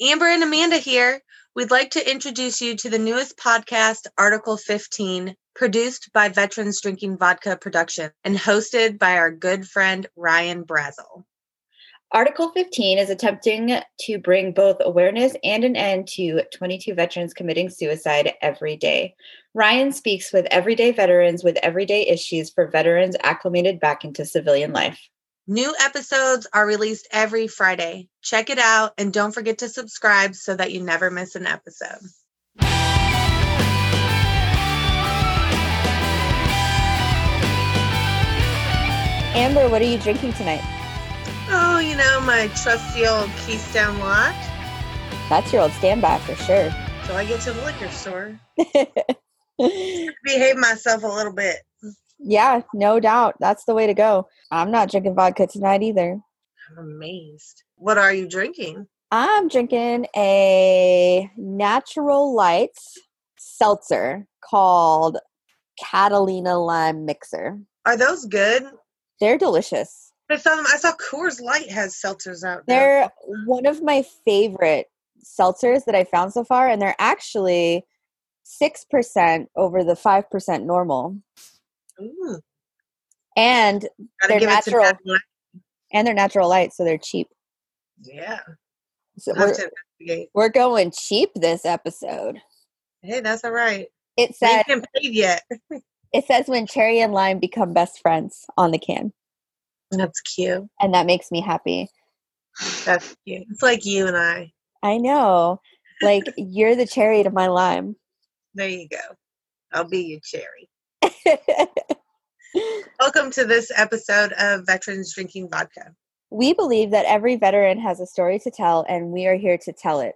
Amber and Amanda here. We'd like to introduce you to the newest podcast, Article 15, produced by Veterans Drinking Vodka Production and hosted by our good friend Ryan Brazel. Article 15 is attempting to bring both awareness and an end to 22 veterans committing suicide every day. Ryan speaks with everyday veterans with everyday issues for veterans acclimated back into civilian life. New episodes are released every Friday. Check it out and don't forget to subscribe so that you never miss an episode. Amber, what are you drinking tonight? Oh, you know, my trusty old Keystone Light. That's your old standby for sure. So I get to the liquor store. Behave myself a little bit. Yeah, no doubt. That's the way to go. I'm not drinking vodka tonight either. I'm amazed. What are you drinking? I'm drinking a natural light seltzer called Catalina Lime Mixer. Are those good? They're delicious. I saw them. I saw Coors Light has seltzers out. now. They're one of my favorite seltzers that I found so far, and they're actually 6% over the 5% normal. Ooh, And gotta They're give it to natural. And they're natural light, so they're cheap. Yeah, So we're, we're going cheap this episode. Hey, that's all right. It We says paid yet. it says when cherry and lime become best friends on the can, That's cute. and that makes me happy. That's cute. It's like you and I. I know, like you're the cherry to my lime. There you go. I'll be your cherry. Welcome to this episode of Veterans Drinking Vodka. we believe that every veteran has a story to tell, and we are here to tell it.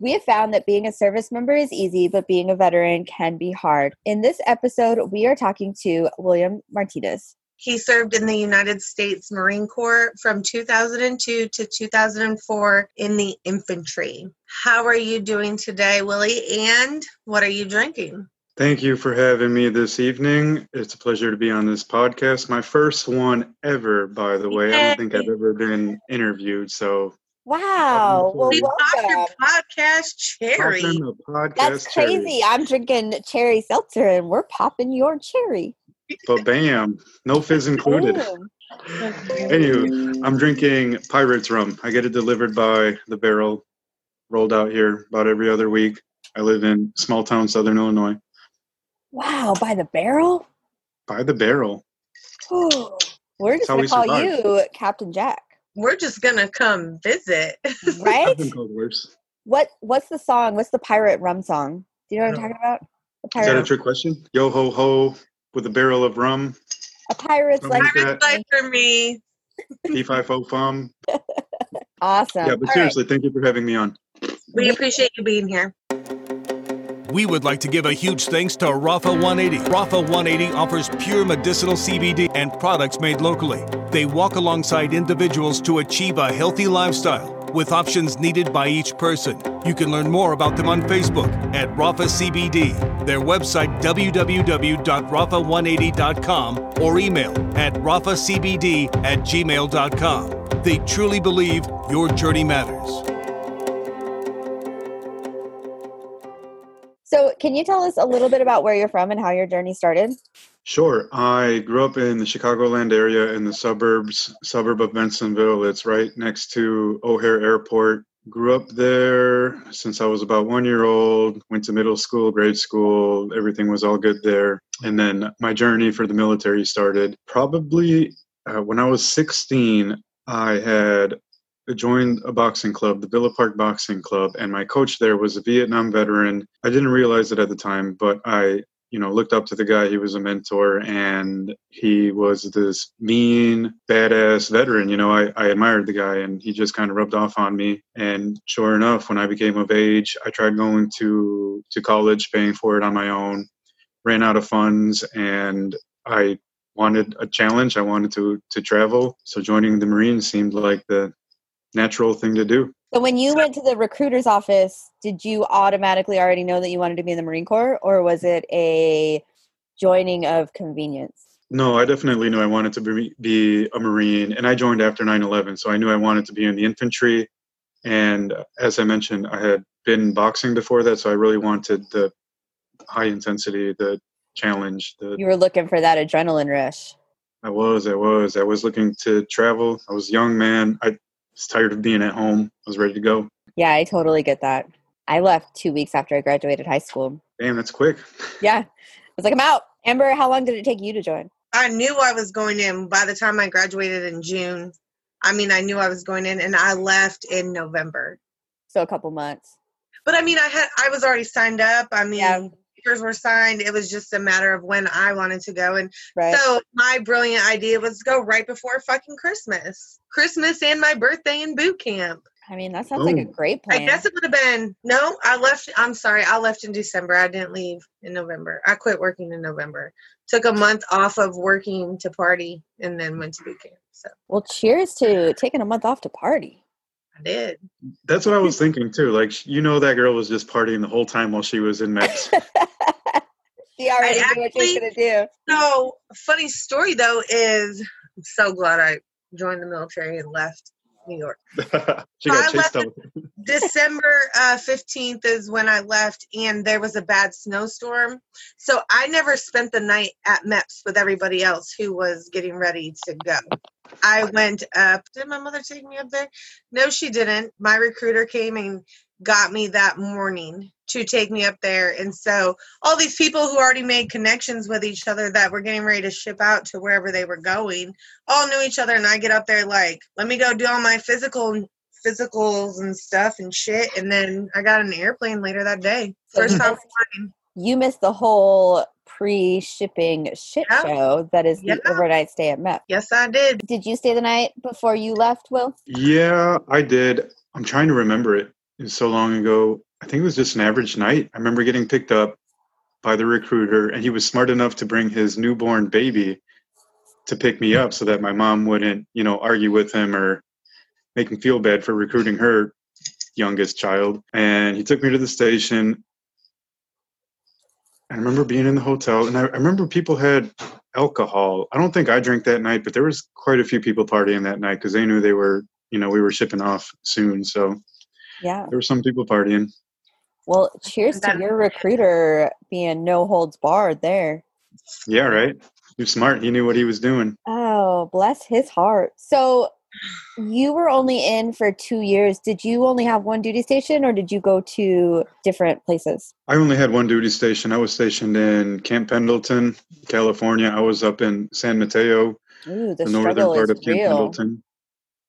We have found that being a service member is easy, but being a veteran can be hard. In this episode, we are talking to William Martinez. He served in the United States Marine Corps from 2002 to 2004 in the infantry. How are you doing today, Willie? And what are you drinking? Thank you for having me this evening. It's a pleasure to be on this podcast. My first one ever, by the way. I don't think I've ever been interviewed. So, Wow. Well, We We popped your welcome. podcast cherry. podcast That's crazy. cherry. I'm drinking cherry seltzer and we're popping your cherry. But bam, no fizz included. Boom. Anywho, I'm drinking Pirates rum. I get it delivered by the barrel, rolled out here about every other week. I live in small town Southern Illinois. Wow, by the barrel? By the barrel. Ooh. We're just going to call survive. you Captain Jack, We're just gonna come visit. right? I've been called worse. what What's the song? What's the pirate rum song? Do you know what I'm uh, talking about? The Is that a trick question? Yo ho ho with a barrel of rum. a pirate's Something like like Pirates life for me. P5O fum. awesome. Yeah, All but right. seriously, thank you for having me on. We appreciate you being here. We would like to give a huge thanks to Rafa 180. Rafa 180 offers pure medicinal CBD and products made locally. They walk alongside individuals to achieve a healthy lifestyle with options needed by each person. You can learn more about them on Facebook at Rafa CBD, their website www.rafa180.com or email at rafacbd at gmail.com. They truly believe your journey matters. So, can you tell us a little bit about where you're from and how your journey started? Sure. I grew up in the Chicagoland area in the suburbs, suburb of Bensenville. It's right next to O'Hare Airport. Grew up there since I was about one year old, went to middle school, grade school, everything was all good there. And then my journey for the military started probably uh, when I was 16. I had joined a boxing club, the Villa Park Boxing Club, and my coach there was a Vietnam veteran. I didn't realize it at the time, but I you know looked up to the guy. He was a mentor and he was this mean badass veteran. You know I, I admired the guy and he just kind of rubbed off on me. And sure enough when i became of age i tried going to to college paying for it on my own ran out of funds and i wanted a challenge. I wanted to to travel. So joining the marines seemed like the natural thing to do So, when you went to the recruiter's office, did you automatically already know that you wanted to be in the Marine Corps, or was it a joining of convenience? No, I definitely knew I wanted to be, be a Marine, and I joined after 9 11, so I knew I wanted to be in the infantry. And uh, as I mentioned, I had been boxing before that, so I really wanted the high intensity, the challenge. The You were looking for that adrenaline rush. I was, I was, I was looking to travel. I was a young man. I was tired of being at home. I was ready to go. Yeah, I totally get that. I left two weeks after I graduated high school. Damn, that's quick. Yeah. I was like, I'm out. Amber, how long did it take you to join? I knew I was going in by the time I graduated in June. I mean, I knew I was going in, and I left in November. So a couple months. But I mean, I had I was already signed up. I mean, Yeah. Papers were signed. It was just a matter of when I wanted to go. And Right. so my brilliant idea was to go right before fucking Christmas, Christmas and my birthday in boot camp. I mean, that sounds like a great plan. I guess it would have been no. I left. I'm sorry. I left in December. I didn't leave in November. I quit working in November. Took a month off of working to party, and then went to boot camp. So well, cheers to taking a month off to party. I did. That's what I was thinking too. Like, you know, that girl was just partying the whole time while she was in MEPS. she already I knew what she was going to do. So funny story though is I'm so glad I joined the military and left New York. she got I chased left out. December uh, 15th is when I left, and there was a bad snowstorm. So I never spent the night at MEPS with everybody else who was getting ready to go. I went up. Did my mother take me up there? No, she didn't. My recruiter came and got me that morning to take me up there. And so all these people who already made connections with each other that were getting ready to ship out to wherever they were going all knew each other. And I get up there like, let me go do all my physical physicals and stuff and shit. And then I got an airplane later that day. First time flying. You missed the whole pre-shipping shit Yeah. show that is the overnight stay at MEP. Yes, I did. Did you stay the night before you left, Will? Yeah, I did. I'm trying to remember it. It was so long ago. I think it was just an average night. I remember getting picked up by the recruiter, and he was smart enough to bring his newborn baby to pick me up so that my mom wouldn't, you know, argue with him or make him feel bad for recruiting her youngest child. And he took me to the station. I remember being in the hotel, and I, I remember people had alcohol. I don't think I drank that night, but there was quite a few people partying that night because they knew they were, you know, we were shipping off soon. So Yeah. there were some people partying. Well, cheers to your recruiter being no holds barred there. Yeah, right. He was smart. He knew what he was doing. Oh, bless his heart. So you were only in for two years. Did you only have one duty station or did you go to different places? I only had one duty station. I was stationed in Camp Pendleton, California. I was up in San Mateo, Ooh, the, the, northern part of Camp real. Pendleton.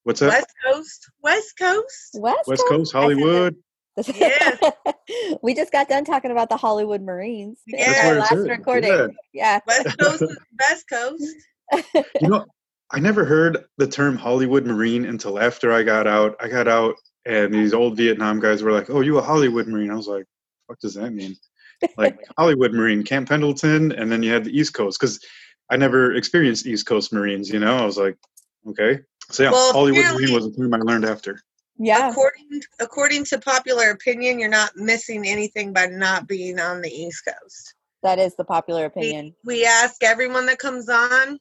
What's that? West Coast. West Coast. West, West Coast, I said that- Hollywood. Yes. we just got done talking about the Hollywood Marines in That's our where it's last recording. Yeah. Yeah. West Coast is West Coast. You know, I never heard the term Hollywood Marine until after I got out. I got out, and these old Vietnam guys were like, "Oh, you a Hollywood Marine?" I was like, "What does that mean?" Like Hollywood Marine, Camp Pendleton, and then you had the East Coast because I never experienced East Coast Marines. You know, I was like, "Okay." So yeah, Well, Hollywood apparently- Marine was a term I learned after. Yeah. According according to popular opinion, you're not missing anything by not being on the East Coast. That is the popular opinion. We, we ask everyone that comes on if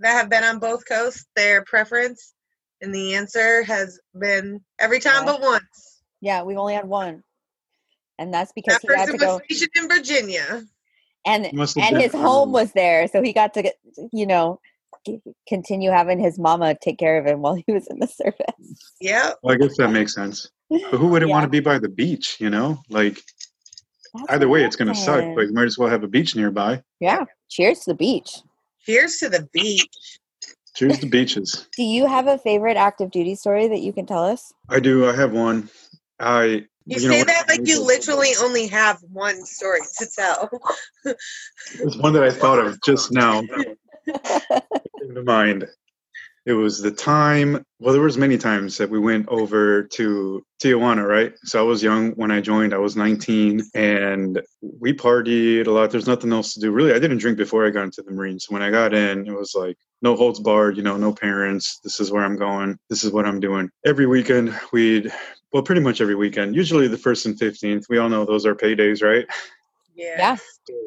that have been on both coasts their preference, and the answer has been every time Yeah. but once. Yeah, we've only had one. And that's because That he had to was go stationed in Virginia. and It must have and his from- home was there, so he got to get, you know, continue having his mama take care of him while he was in the service. Yeah, Well, I guess that makes sense. But who wouldn't want to be by the beach? You know, like That's either way, it's going to suck. But you might as well have a beach nearby. yeah. Cheers to the beach. Cheers to the beach. Cheers to beaches. Do you have a favorite active duty story that you can tell us? I do. I have one. I You, you say know, that like you literally only have one story to tell. It's one that I thought of just now. Came to mind. It was the time. Well, there was many times that we went over to Tijuana, right? So I was young when I joined. I was 19, and we partied a lot. There's nothing else to do. Really, I didn't drink before I got into the Marines. When I got in, it was like no holds barred. You know, no parents. This is where I'm going. This is what I'm doing. Every weekend, we'd well, pretty much every weekend. Usually the first and 15th. We all know those are paydays, right? Yeah. Yeah.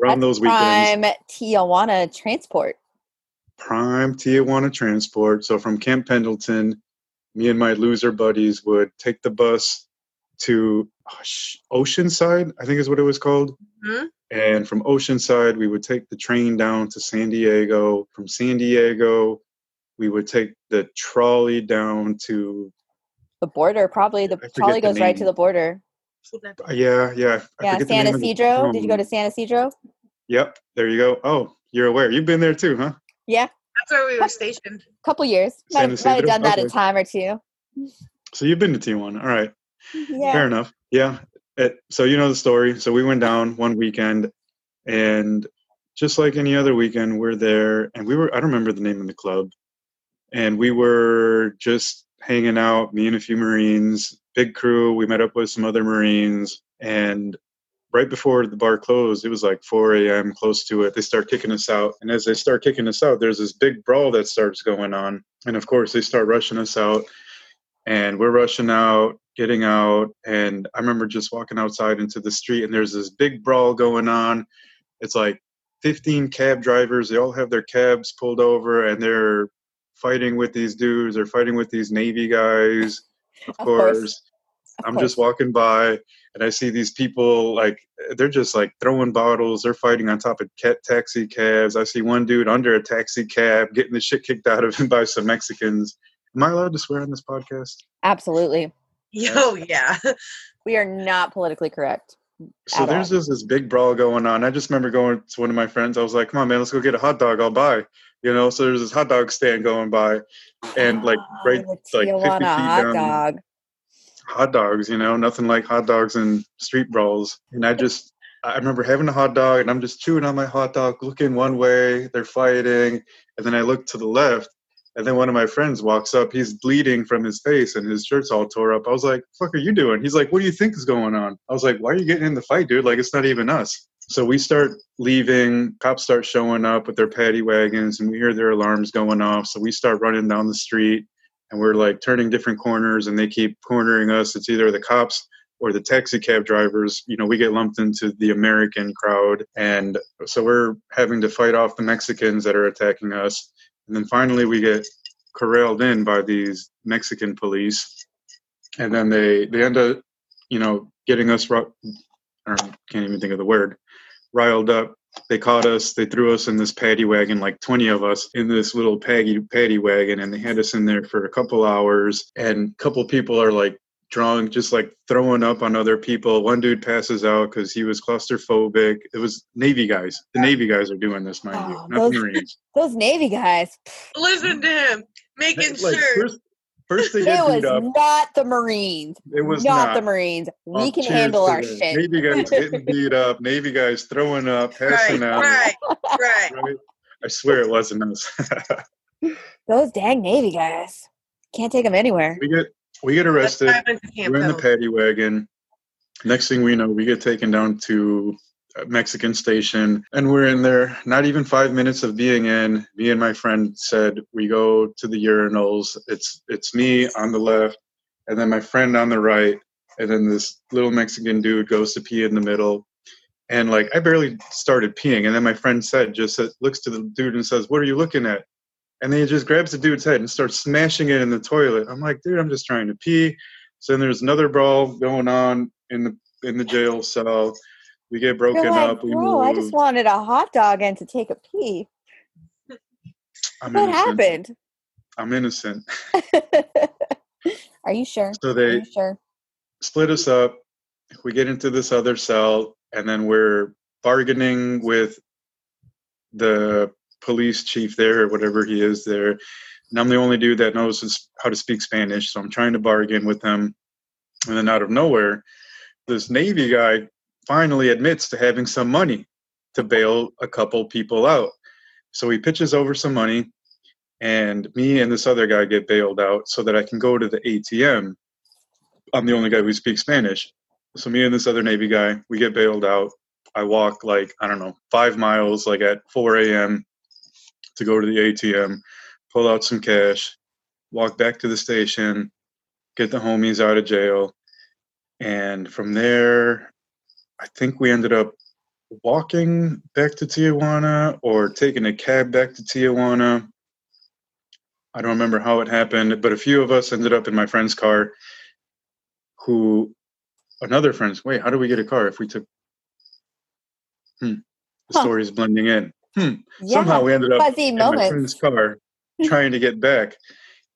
Around That's those weekends. Prime Tijuana transport. Prime Tijuana transport. So from Camp Pendleton, me and my loser buddies would take the bus to Oceanside, I think is what it was called. Mhm. And from Oceanside, we would take the train down to San Diego. From San Diego, we would take the trolley down to The border, probably. The trolley the goes right to the border. uh, yeah, yeah. I Yeah, San name Ysidro. Did you go to. San Ysidro? Yep, there you go. Oh, you're aware. You've been there too, huh? Yeah, That's where we were stationed. A couple years. San Might, might have done that a time or two. So you've been to Tijuana. All right. Yeah. Fair enough. Yeah. It, so you know the story. So we went down one weekend, and just like any other weekend, we're there, and we were. I don't remember the name of the club, and we were just hanging out. Me and a few Marines, big crew. We met up with some other Marines, and right before the bar closed, it was like 4 a.m. close to it. They start kicking us out, and as they start kicking us out, there's this big brawl that starts going on, and of course they start rushing us out and we're rushing out, getting out, and I remember just walking outside into the street, and there's this big brawl going on. It's like 15 cab drivers. They all have their cabs pulled over, and they're fighting with these dudes. They're fighting with these Navy guys, of, Of course. course. Of I'm course. just walking by, and I see these people like they're just like throwing bottles. They're fighting on top of cat taxi cabs. I see one dude under a taxi cab getting the shit kicked out of him by some Mexicans. Am I allowed to swear on this podcast? Absolutely. Oh yeah. We are not politically correct. So at there's just this big brawl going on. I just remember going to one of my friends. I was like, "Come on, man, let's go get a hot dog. I'll buy." You know. So there's this hot dog stand going by, and like right, ah, the like 50 feet hot down. dog. Hot dogs. You know, nothing like hot dogs and street brawls. And I just, I remember having a hot dog, and I'm just chewing on my hot dog, looking one way. They're fighting, and then I look to the left, and then one of my friends walks up. He's bleeding from his face, and his shirt's all tore up. I was like, "Fuck, are you doing?" He's like, "What do you think is going on?" I was like, "Why are you getting in the fight, dude? Like, it's not even us." So we start leaving. Cops start showing up with their paddy wagons, and we hear their alarms going off. So we start running down the street, and we're like turning different corners, and they keep cornering us. It's either the cops or the taxi cab drivers. You know, we get lumped into the American crowd, and so we're having to fight off the Mexicans that are attacking us. And then finally, we get corralled in by these Mexican police, and then they they end up, you know, getting us. Or can't even think of the word. Riled up. They caught us. They threw us in this paddy wagon, like twenty of us, in this little paddy paddy wagon, and they had us in there for a couple hours. And a couple people are like drunk, just like throwing up on other people. One dude passes out because he was claustrophobic. It was Navy guys. The Navy guys are doing this, mind you, Oh, not the those- Marines. Those Navy guys. Listen to him, making Like, sure. First, first they It was up. not the Marines. It was not, not. the Marines. We Oh, can cheers handle our that. shit. Navy guys getting beat up. Navy guys throwing up, right, passing out. right, right. right? I swear it wasn't us. Those dang Navy guys. Can't take them anywhere. we get we get arrested. why I went to Camp We're in the paddy wagon. Next thing we know, we get taken down to a Mexican station, and we're in there. Not even five minutes of being in, me and my friend said we go to the urinals. It's it's me on the left, and then my friend on the right, and then this little Mexican dude goes to pee in the middle. And like I barely started peeing, and then my friend said, just looks to the dude and says, "What are you looking at?" And then he just grabs the dude's head and starts smashing it in the toilet. I'm like, dude, I'm just trying to pee. So then there's another brawl going on in the in the jail cell. We get broken like, up. We bro, I just wanted a hot dog and to take a pee. I'm What innocent. happened? I'm innocent. Are you sure? So Are they you sure? split us up. We get into this other cell, and then we're bargaining with the police chief there, or whatever he is there. And I'm the only dude that knows how to speak Spanish, so I'm trying to bargain with him. And then out of nowhere, this Navy guy finally admits to having some money to bail a couple people out. So he pitches over some money, and me and this other guy get bailed out so that I can go to the ATM I'm the only guy who speaks Spanish. So me and this other Navy guy, we get bailed out. I walk like, I don't know, five miles, like at 4 a.m. to go to the ATM, pull out some cash, walk back to the station, get the homies out of jail. And from there, I think we ended up walking back to Tijuana or taking a cab back to Tijuana. I don't remember how it happened, but a few of us ended up in my friend's car. Who, another friend's. Wait, how do we get a car if we took? Hmm. The Huh. story is blending in. Hmm. Yeah. Somehow we ended up in my friend's car trying to get back.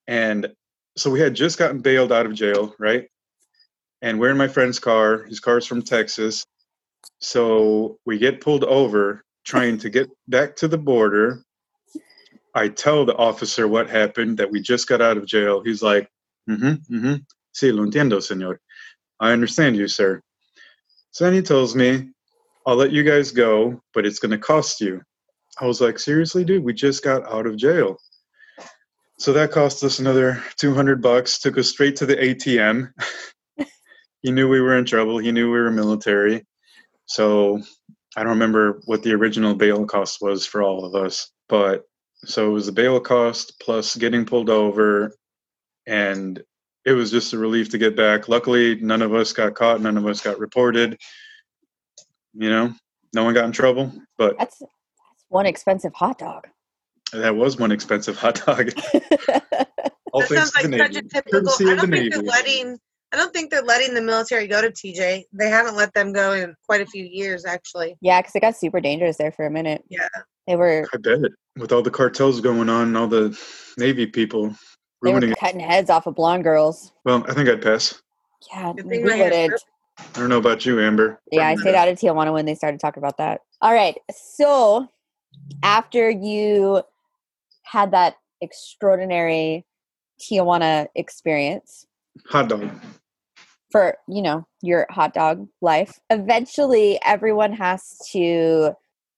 And so we had just gotten bailed out of jail, right? And we're in my friend's car. His car's from Texas. So we get pulled over trying to get back to the border. I tell the officer what happened, that we just got out of jail. He's like, mm hmm, mm hmm. Sí, lo entiendo, señor. I understand you, sir. So then he tells me, I'll let you guys go, but it's going to cost you. I was like, seriously, dude, we just got out of jail. So that cost us another 200 bucks, took us straight to the ATM. he knew we were in trouble. He knew we were military. So I don't remember what the original bail cost was for all of us, but so it was the bail cost plus getting pulled over and it was just a relief to get back. Luckily, none of us got caught, none of us got reported. You know, no one got in trouble, but That's that's one expensive hot dog. that was one expensive hot dog. All That thanks sounds like the such a typical. I don't think they're letting. I don't think they're letting the military go to TJ. They haven't let them go in quite a few years, actually. yeah, because it got super dangerous there for a minute. Yeah. They were I bet with all the cartels going on and all the Navy people they were ruining it. cutting heads off of blonde girls. Well, I think I'd pass. Yeah, Good we thing wouldn't. I don't know about you, Amber. Yeah, I stayed out of Tijuana when they started talking about that. All right. So after you had that extraordinary Tijuana experience Hot dog. for, you know, your hot dog life, eventually everyone has to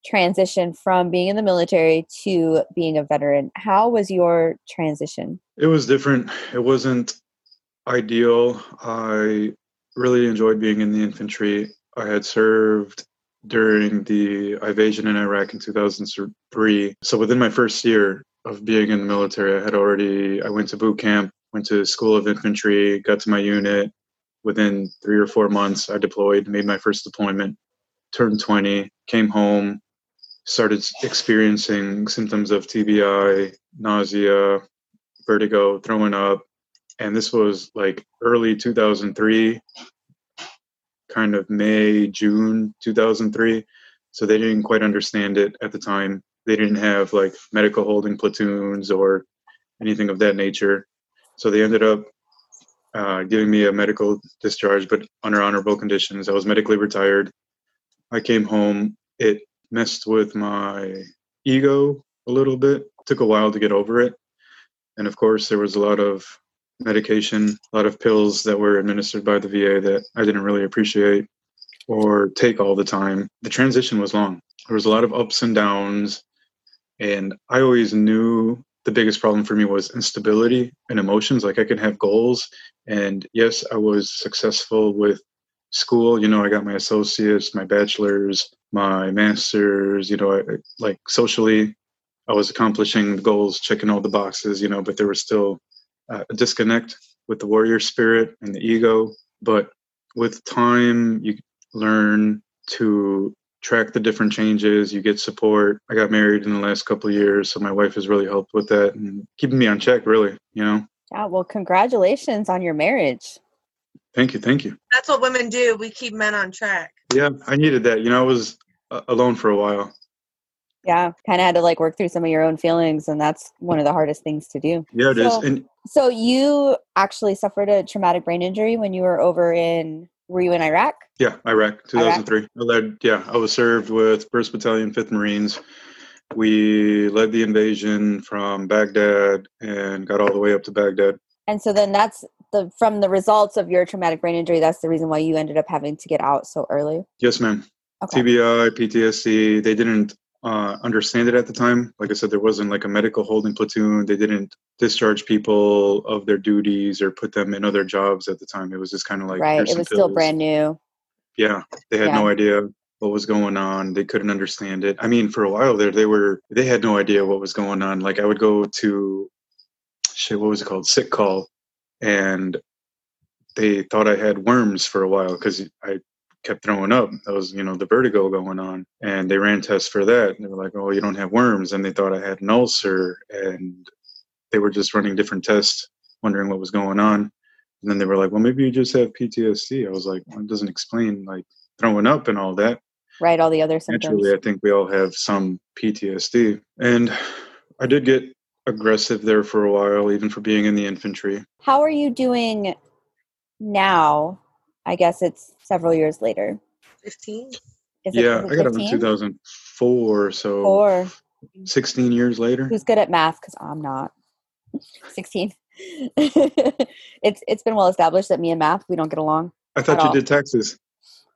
transition from being in the military to being a veteran. How was your transition? It was different. It wasn't ideal. I really enjoyed being in the infantry. I had served during the invasion in Iraq in 2003. So within my first year of being in the military, I had already I went to boot camp, went to School of Infantry, got to my unit. Within three or four months, I deployed, made my first deployment, turned 20, came home, started experiencing symptoms of TBI, nausea, vertigo, throwing up. And this was like early 2003, kind of May, June 2003. So they didn't quite understand it at the time. They didn't have like medical holding platoons or anything of that nature. So they ended up uh, giving me a medical discharge, but under honorable conditions. I was medically retired. I came home. It messed with my ego a little bit. took a while to get over it. And of course, there was a lot of medication, a lot of pills that were administered by the VA that I didn't really appreciate or take all the time. The transition was long. There was a lot of ups and downs. And I always knew the biggest problem for me was instability and emotions. Like I could have goals. And yes, I was successful with school. You know, I got my associates, my bachelor's, my master's, you know, I, like socially, I was accomplishing goals, checking all the boxes, you know, but there was still a disconnect with the warrior spirit and the ego. But with time, you learn to track the different changes. You get support. I got married in the last couple of years, so my wife has really helped with that and keeping me on check. Really, you know. Yeah, well, congratulations on your marriage. Thank you, thank you. That's what women do. We keep men on track. Yeah, I needed that. You know, I was uh, alone for a while. Yeah, kind of had to like work through some of your own feelings, and that's one of the hardest things to do. Yeah, it is. So- And So you actually suffered a traumatic brain injury when you were over in were you in Iraq? yeah, Iraq, 2003. I led. Yeah, I was served with First Battalion, Fifth Marines. We led the invasion from Baghdad and got all the way up to Baghdad. And so then that's the from the results of your traumatic brain injury, that's the reason why you ended up having to get out so early. Yes, ma'am. Okay. TBI, PTSD. They didn't uh, understand it at the time. Like I said, there wasn't like a medical holding platoon. They didn't discharge people of their duties or put them in other jobs at the time. It was just kind of like right. It was still brand new. Yeah, they had no idea what was going on. They couldn't understand it. I mean, for a while there, they were they had no idea what was going on. Like I would go to shit, what was it called, sick call, and they thought I had worms for a while because I kept throwing up. That was you know the vertigo going on, and they ran tests for that. And they were like, "Oh, you don't have worms," and they thought I had an ulcer, and they were just running different tests, wondering what was going on. And then they were like, "Well, maybe you just have PTSD." I was like, well, "It doesn't explain like throwing up and all that." Right, all the other symptoms. Naturally, I think we all have some PTSD, and I did get aggressive there for a while, even for being in the infantry. How are you doing now? I guess it's several years later. 15? Is yeah, is it I got it in 15? 2004, so Or 16 years later. who's good at math? Because I'm not. 16. it's it's been well established that me and math we don't get along. I thought you all. did taxes.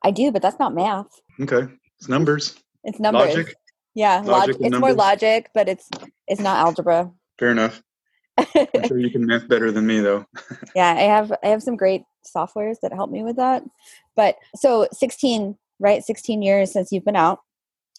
I do, but that's not math. Okay, it's numbers, It's numbers. logic. Yeah, Logic logic. and It's more logic, but it's it's not algebra. Fair enough. I'm sure you can math better than me, though. yeah, I have I have some great softwares that help me with that. But so 16, right? 16 years since you've been out.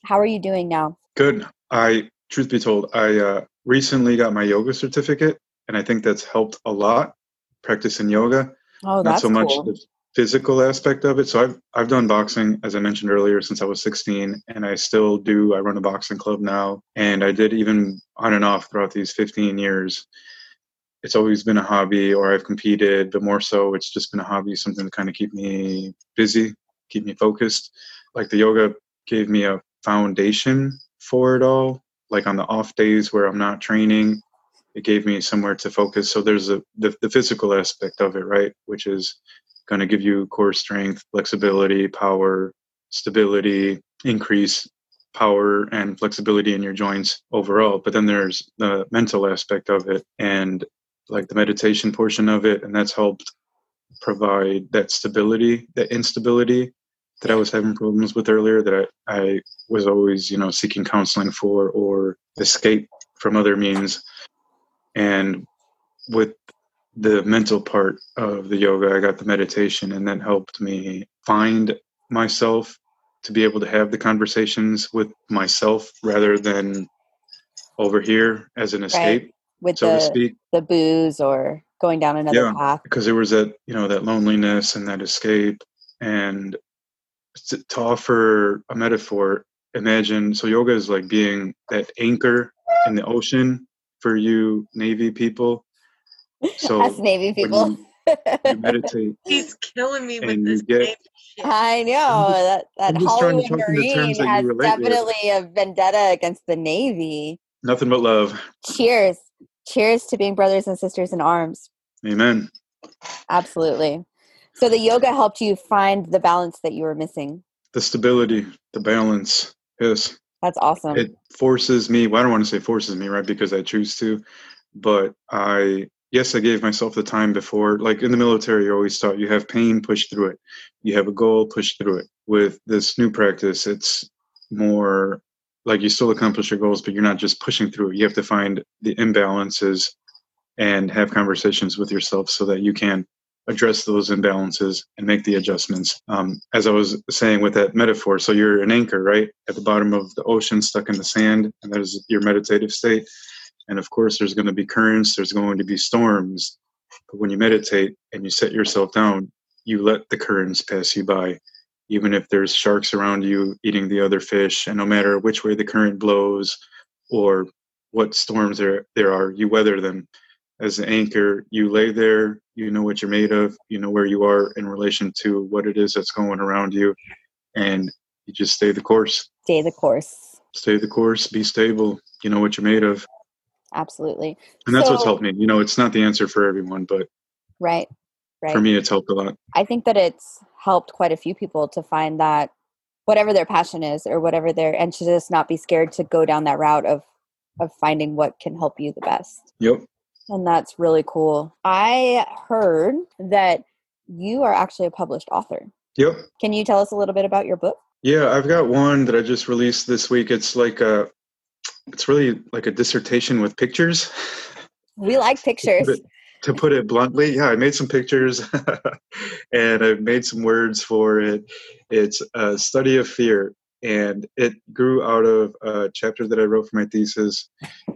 How are you doing now? Good. I, truth be told, I uh, recently got my yoga certificate, and I think that's helped a lot practicing yoga. Oh, Not so much cool. the physical aspect of it. So I've I've done boxing, as I mentioned earlier, since I was 16, and I still do. I run a boxing club now, and I did even on and off throughout these 15 years. It's always been a hobby, or I've competed, but more so, it's just been a hobby, something to kind of keep me busy, keep me focused. Like the yoga gave me a foundation for it all. Like on the off days where I'm not training, it gave me somewhere to focus. So there's a the, the physical aspect of it, right, which is going to give you core strength, flexibility, power, stability, increase power and flexibility in your joints overall. But then there's the mental aspect of it and like the meditation portion of it, and that's helped provide that stability, that instability that I was having problems with earlier that I, I was always, you know, seeking counseling for or escape from other means. And with the mental part of the yoga, I got the meditation, and that helped me find myself to be able to have the conversations with myself rather than over here as an escape, with so to the speak. the booze or going down another Yeah. path. Because there was that, you know, that loneliness and that escape. And to, to offer a metaphor, imagine so yoga is like being that anchor in the ocean for you Navy people. So Us Navy people. you- you meditate He's killing me with And you this get- I know that that I'm just Hollywood talk in the Marine that has relate with. definitely a vendetta against the Navy. nothing but love. Cheers. Cheers to being brothers and sisters in arms. Amen. Absolutely. So the yoga helped you find the balance that you were missing. The stability, the balance. Yes. That's awesome. it forces me well i don't want to say forces me right because i choose to but i yes i gave myself the time before like in the military you're always taught you have pain push through it you have a goal push through it with this new practice it's more like you still accomplish your goals but you're not just pushing through it you have to find the imbalances and have conversations with yourself so that you can address those imbalances and make the adjustments. Um, as I was saying with that metaphor, so you're an anchor, right, at the bottom of the ocean, stuck in the sand, and that is your meditative state. And of course, there's going to be currents, there's going to be storms. But when you meditate and you set yourself down, you let the currents pass you by, even if there's sharks around you eating the other fish. And no matter which way the current blows or what storms there, there are, you weather them as an anchor. You lay there, you know what you're made of, you know where you are in relation to what it is that's going around you, and you just stay the course. Stay the course. Stay the course, be stable, you know what you're made of. Absolutely. And that's what's helped me. You know, it's not the answer for everyone, but Right. Right. for me, it's helped a lot. I think that it's helped quite a few people to find that whatever their passion is or whatever their and to just not be scared to go down that route of of finding what can help you the best. Yep. And that's really cool. I heard that you are actually a published author. Yep. Can you tell us a little bit about your book? Yeah, I've got one that I just released this week. It's like a, it's really like a dissertation with pictures. We like pictures. To put it bluntly, yeah, I made some pictures and I've made some words for it. It's a study of fear and it grew out of a chapter that I wrote for my thesis,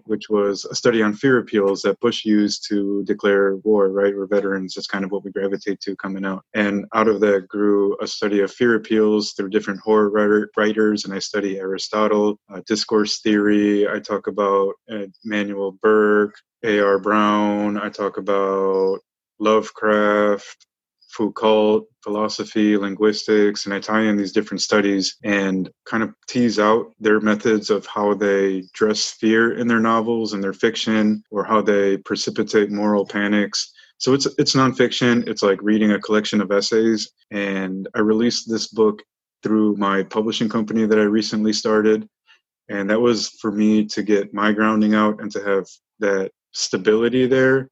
which was a study on fear appeals that Bush used to declare war, right? We're veterans, that's kind of what we gravitate to coming out. And out of that grew a study of fear appeals through different horror writer, writers, and I study Aristotle, uh, discourse theory. I talk about uh, Manuel Burke, A.R. Brown. I talk about Lovecraft, Foucault, philosophy, linguistics, and I tie in these different studies and kind of tease out their methods of how they dress fear in their novels and their fiction, or how they precipitate moral panics. So it's it's nonfiction. It's like reading a collection of essays. And I released this book through my publishing company that I recently started. And that was for me to get my grounding out and to have that stability there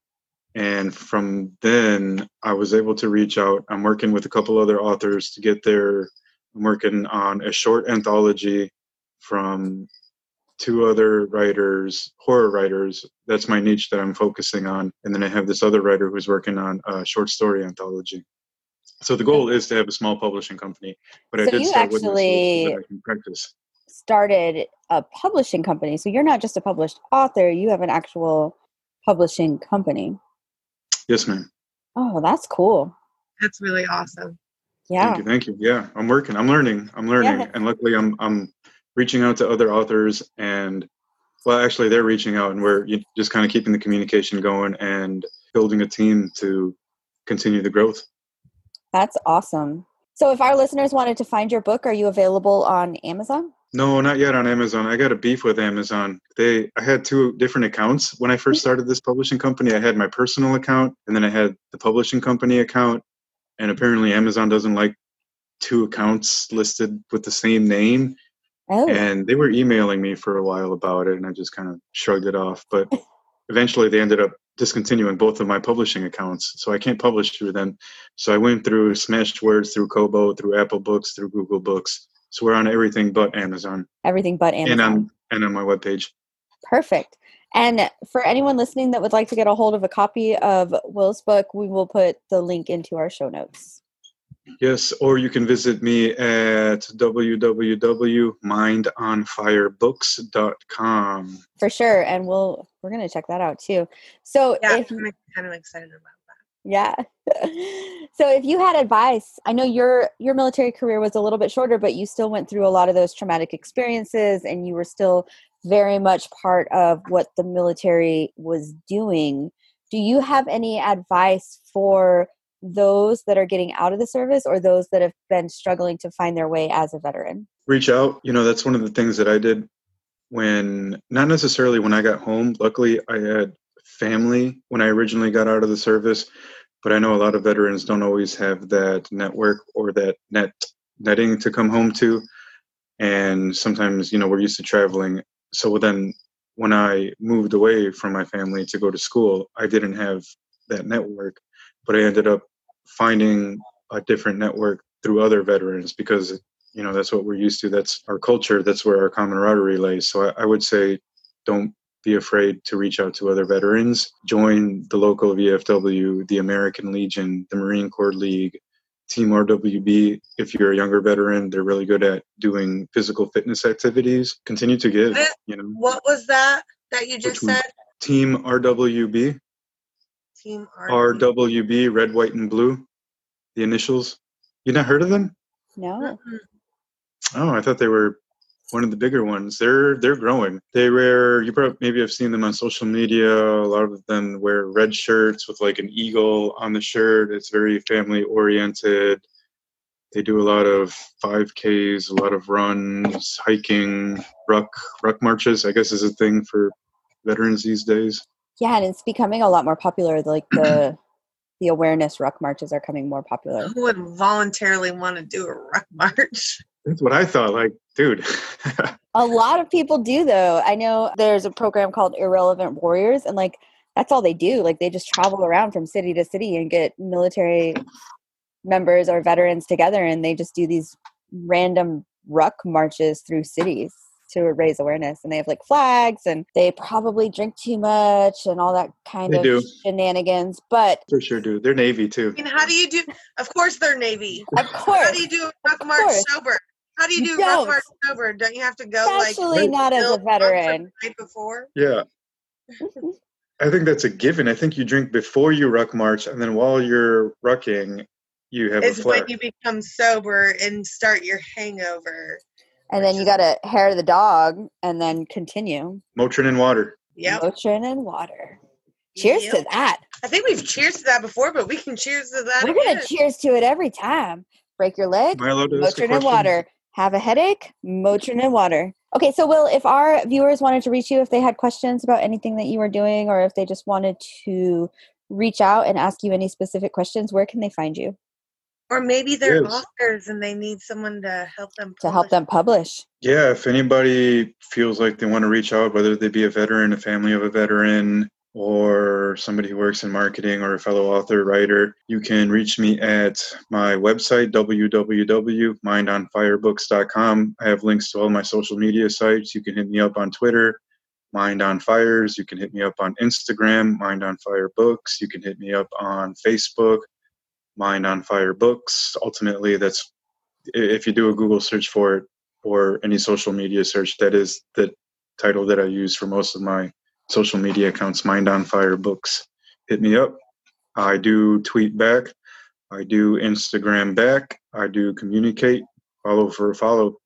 and from then i was able to reach out. I'm working with a couple other authors to get there i'm working on a short anthology from two other writers horror writers. That's my niche that i'm focusing on. And then i have this other writer who's working on a short story anthology. So the goal is to have a small publishing company but so i did you actually this so that I can practice. started a publishing company. So you're not just a published author, you have an actual publishing company. Yes ma'am Oh, that's cool. That's really awesome. Yeah. Thank you, thank you. Yeah, I'm working. I'm learning. I'm learning, Yeah. and luckily, I'm I'm reaching out to other authors, and well, actually, they're reaching out, and we're just kind of keeping the communication going and building a team to continue the growth. That's awesome. So if our listeners wanted to find your book, are you available on Amazon? No, not yet on Amazon. I got a beef with Amazon. They I had two different accounts when I first started this publishing company. I had my personal account, and then I had the publishing company account, and apparently Amazon doesn't like two accounts listed with the same name. Oh, and they were emailing me for a while about it and i just kind of shrugged it off but eventually they ended up discontinuing both of my publishing accounts so i can't publish through them so i went through Smashwords through kobo through apple books through google books so we're on everything but amazon everything but and Amazon. on and on my webpage Perfect. And for anyone listening that would like to get a hold of a copy of Will's book, we will put the link into our show notes. yes or you can visit me at www.mindonfirebooks.com For sure. And we'll we're gonna check that out too. So Yeah, if I'm kind of excited about that. Yeah. so if you had advice, I know your your military career was a little bit shorter, but you still went through a lot of those traumatic experiences and you were still very much part of what the military was doing. Do you have any advice for those that are getting out of the service or those that have been struggling to find their way as a veteran? reach out you know that's one of the things that i did when not necessarily when i got home luckily i had family when i originally got out of the service but i know a lot of veterans don't always have that network or that net netting to come home to. And sometimes you know we're used to traveling. So then when i moved away from my family to go to school i didn't have that network but i ended up finding a different network through other veterans because you know that's what we're used to. That's our culture. That's where our camaraderie lays so I, I would say don't be afraid to reach out to other veterans. Join the local vfw the american legion the marine corps league team rwb if you're a younger veteran they're really good at doing physical fitness activities. Continue to give you know. What was that that you just Which one? said? team rwb Team R. rwb red white and blue. The initials. You not heard of them? No. Oh, I thought they were one of the bigger ones. They're they're growing. They wear you probably maybe have seen them on social media. A lot of them wear red shirts with like an eagle on the shirt. It's very family oriented. They do a lot of 5Ks, a lot of runs, hiking, ruck ruck marches. I guess is a thing for veterans these days. Yeah, and it's becoming a lot more popular. Like the the awareness ruck marches are coming more popular. Who would voluntarily want to do a ruck march? That's what I thought. Like, dude, A lot of people do though. I know there's a program called Irreverent Warriors and like that's all they do. Like they just travel around from city to city and get military members or veterans together and they just do these random ruck marches through cities to raise awareness and they have like flags and they probably drink too much and all that kind They of do. shenanigans but for sure, dude. They're Navy too. I mean, how do you do? Of course, they're Navy. of course How do you do a ruck march sober? How do you do Don't. ruck march sober? Don't you have to go like Especially not as a build lunch the veteran. night before? Yeah. Mm-hmm. I think that's a given. I think you drink before you ruck march, and then while you're rucking, you have a Is when you become sober and start your hangover. And then you got to hair the dog and then continue. Motrin and water. Yep. Motrin and water. Cheers to that. I think we've cheers to that before, but we can cheers to that We're again. going to cheers to it every time. Break your leg, Am I allowed to ask a Motrin and water. Have a headache, Motrin and water. Okay, so Will, if our viewers wanted to reach you, if they had questions about anything that you were doing, or if they just wanted to reach out and ask you any specific questions, where can they find you Or maybe they're Yes. authors and they need someone to help them to help them publish? Yeah, if anybody feels like they want to reach out, whether they be a veteran, a family of a veteran, or somebody who works in marketing or a fellow author, writer, you can reach me at my website, www.mindonfirebooks.com. I have links to all my social media sites. You can hit me up on Twitter, Mind on Fires. You can hit me up on Instagram, Mind on Fire Books. You can hit me up on Facebook, Mind on Fire Books. Ultimately, that's if you do a Google search for it, or any social media search. That is the title that I use for most of my social media accounts. Mind on Fire Books. Hit me up. I do tweet back. I do Instagram back. I do communicate. Follow for a follow.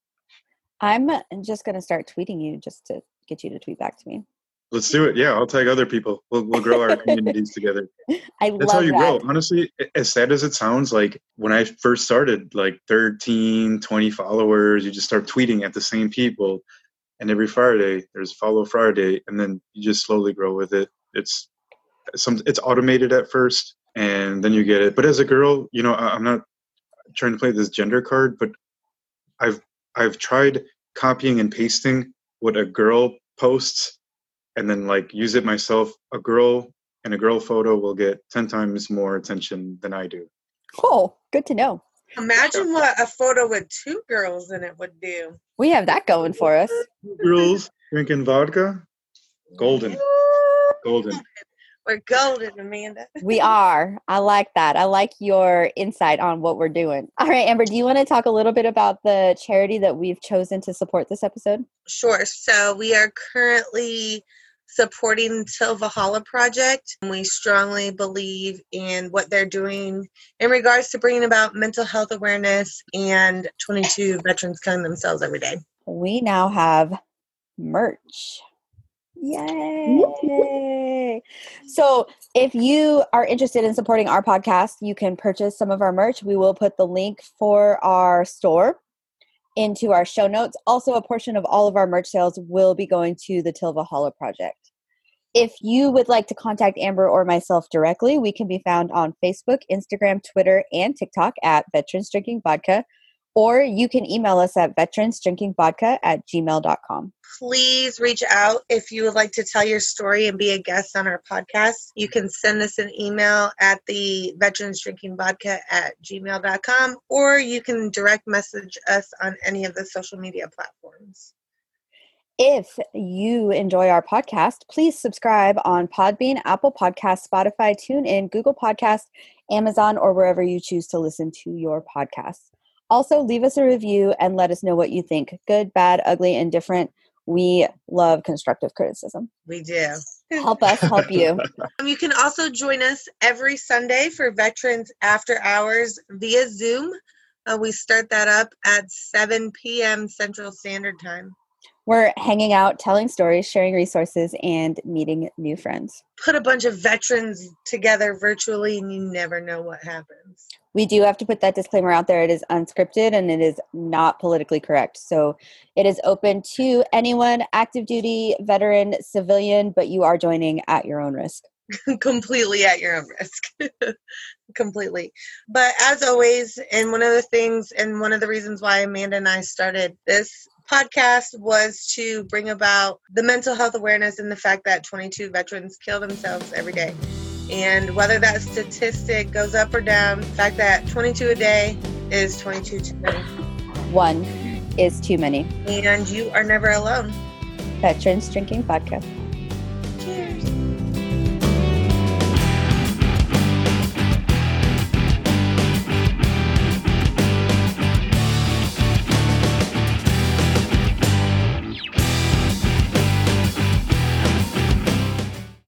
I'm just going to start tweeting you just to get you to tweet back to me. Let's do it. Yeah, I'll tag other people. We'll, we'll grow our communities together. I That's how you that. grow. Honestly, as sad as it sounds, like when I first started, like 13, 20 followers, you just start tweeting at the same people. And every Friday, there's Follow Friday, and then you just slowly grow with it. It's some, it's automated at first, and then you get it. But as a girl, you know, I, I'm not trying to play this gender card, but I've I've tried copying and pasting what a girl posts, and then like use it myself. A girl and a girl photo will get 10 times more attention than I do. Cool. Good to know. Imagine what a photo with two girls in it would do. We have that going for us. Girls drinking vodka, golden, golden. We're golden, Amanda. We are. I like that. I like your insight on what we're doing. All right, Amber, do you want to talk a little bit about the charity that we've chosen to support this episode? Sure. So we are currently supporting Til Valhalla Project. We strongly believe in what they're doing in regards to bringing about mental health awareness and 22 veterans killing themselves every day. We now have merch. Yay! So, if you are interested in supporting our podcast, you can purchase some of our merch. We will put the link for our store into our show notes. Also, a portion of all of our merch sales will be going to the Til Valhalla Project. If you would like to contact Amber or myself directly, we can be found on Facebook, Instagram, Twitter, and TikTok at Veterans Drinking Vodka, or you can email us at veteransdrinkingvodka at gmail.com. Please reach out if you would like to tell your story and be a guest on our podcast. You can send us an email at the veterans drinking vodka at gmail.com or you can direct message us on any of the social media platforms. If you enjoy our podcast, please subscribe on Podbean, Apple Podcast, Spotify, TuneIn, Google Podcast, Amazon, or wherever you choose to listen to your podcasts. Also, leave us a review and let us know what you think good, bad, ugly, indifferent. We love constructive criticism. We do. Help us help you. Um, You can also join us every Sunday for Veterans After Hours via Zoom. Uh, we start that up at 7 p.m. Central Standard Time. We're hanging out, telling stories, sharing resources, and meeting new friends. Put a bunch of veterans together virtually, and you never know what happens. We do have to put that disclaimer out there. It is unscripted and it is not politically correct. So it is open to anyone, active duty, veteran, civilian, but you are joining at your own risk. completely at your own risk. completely. But as always, and one of the things, and one of the reasons why Amanda and I started this podcast was to bring about the mental health awareness and the fact that 22 veterans kill themselves every day. And whether that statistic goes up or down, the fact that 22 a day is 22 too many. One is too many. And you are never alone. Veterans drinking vodka. Cheers.